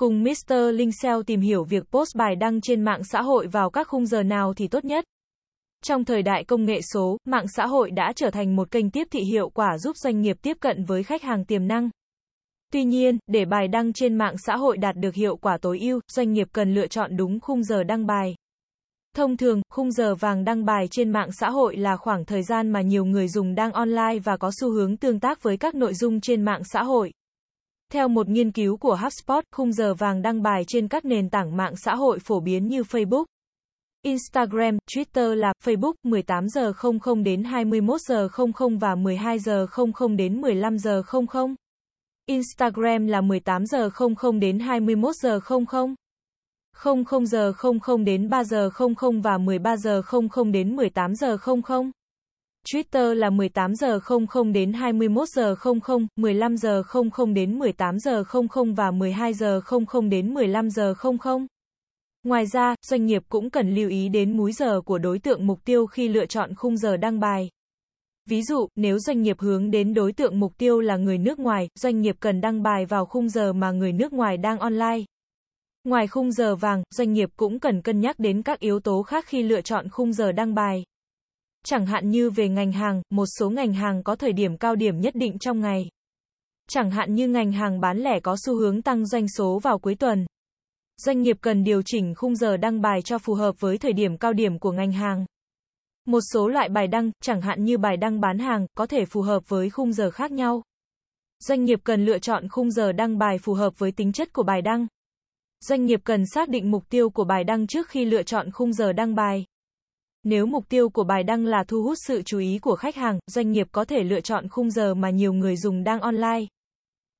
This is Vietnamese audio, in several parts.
Cùng Mr. Linh tìm hiểu việc post bài đăng trên mạng xã hội vào các khung giờ nào thì tốt nhất. Trong thời đại công nghệ số, mạng xã hội đã trở thành một kênh tiếp thị hiệu quả giúp doanh nghiệp tiếp cận với khách hàng tiềm năng. Tuy nhiên, để bài đăng trên mạng xã hội đạt được hiệu quả tối ưu, doanh nghiệp cần lựa chọn đúng khung giờ đăng bài. Thông thường, khung giờ vàng đăng bài trên mạng xã hội là khoảng thời gian mà nhiều người dùng đang online và có xu hướng tương tác với các nội dung trên mạng xã hội. Theo một nghiên cứu của HubSpot, khung giờ vàng đăng bài trên các nền tảng mạng xã hội phổ biến như Facebook, Instagram, Twitter là Facebook 18 giờ 00 đến 21 giờ 00 và 12 giờ 00 đến 15 giờ 00. Instagram là 18 giờ 00 đến 21 giờ 00. 00 giờ 00 đến 3 giờ 00 và 13 giờ 00 đến 18 giờ 00. Twitter là 18 giờ 00 đến 21 giờ 00, 15 giờ 00 đến 18 giờ 00 và 12 giờ 00 đến 15 giờ 00. Ngoài ra, doanh nghiệp cũng cần lưu ý đến múi giờ của đối tượng mục tiêu khi lựa chọn khung giờ đăng bài. Ví dụ, nếu doanh nghiệp hướng đến đối tượng mục tiêu là người nước ngoài, doanh nghiệp cần đăng bài vào khung giờ mà người nước ngoài đang online. Ngoài khung giờ vàng, doanh nghiệp cũng cần cân nhắc đến các yếu tố khác khi lựa chọn khung giờ đăng bài. Chẳng hạn như về ngành hàng, một số ngành hàng có thời điểm cao điểm nhất định trong ngày. Chẳng hạn như ngành hàng bán lẻ có xu hướng tăng doanh số vào cuối tuần. Doanh nghiệp cần điều chỉnh khung giờ đăng bài cho phù hợp với thời điểm cao điểm của ngành hàng. Một số loại bài đăng, chẳng hạn như bài đăng bán hàng, có thể phù hợp với khung giờ khác nhau. Doanh nghiệp cần lựa chọn khung giờ đăng bài phù hợp với tính chất của bài đăng. Doanh nghiệp cần xác định mục tiêu của bài đăng trước khi lựa chọn khung giờ đăng bài. Nếu mục tiêu của bài đăng là thu hút sự chú ý của khách hàng, doanh nghiệp có thể lựa chọn khung giờ mà nhiều người dùng đang online.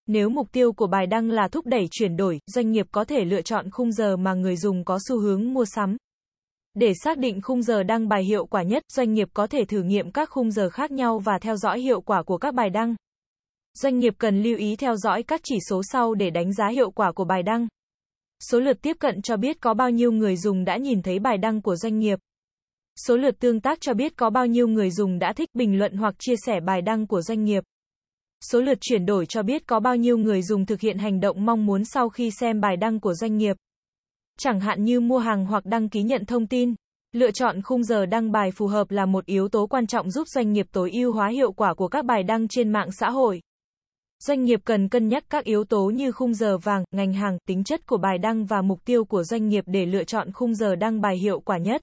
Nếu mục tiêu của bài đăng là thúc đẩy chuyển đổi, doanh nghiệp có thể lựa chọn khung giờ mà người dùng có xu hướng mua sắm. Để xác định khung giờ đăng bài hiệu quả nhất, doanh nghiệp có thể thử nghiệm các khung giờ khác nhau và theo dõi hiệu quả của các bài đăng. Doanh nghiệp cần lưu ý theo dõi các chỉ số sau để đánh giá hiệu quả của bài đăng. Số lượt tiếp cận cho biết có bao nhiêu người dùng đã nhìn thấy bài đăng của doanh nghiệp. Số lượt tương tác cho biết có bao nhiêu người dùng đã thích bình luận hoặc chia sẻ bài đăng của doanh nghiệp. Số lượt chuyển đổi cho biết có bao nhiêu người dùng thực hiện hành động mong muốn sau khi xem bài đăng của doanh nghiệp. Chẳng hạn như mua hàng hoặc đăng ký nhận thông tin. Lựa chọn khung giờ đăng bài phù hợp là một yếu tố quan trọng giúp doanh nghiệp tối ưu hóa hiệu quả của các bài đăng trên mạng xã hội. Doanh nghiệp cần cân nhắc các yếu tố như khung giờ vàng, ngành hàng, tính chất của bài đăng và mục tiêu của doanh nghiệp để lựa chọn khung giờ đăng bài hiệu quả nhất.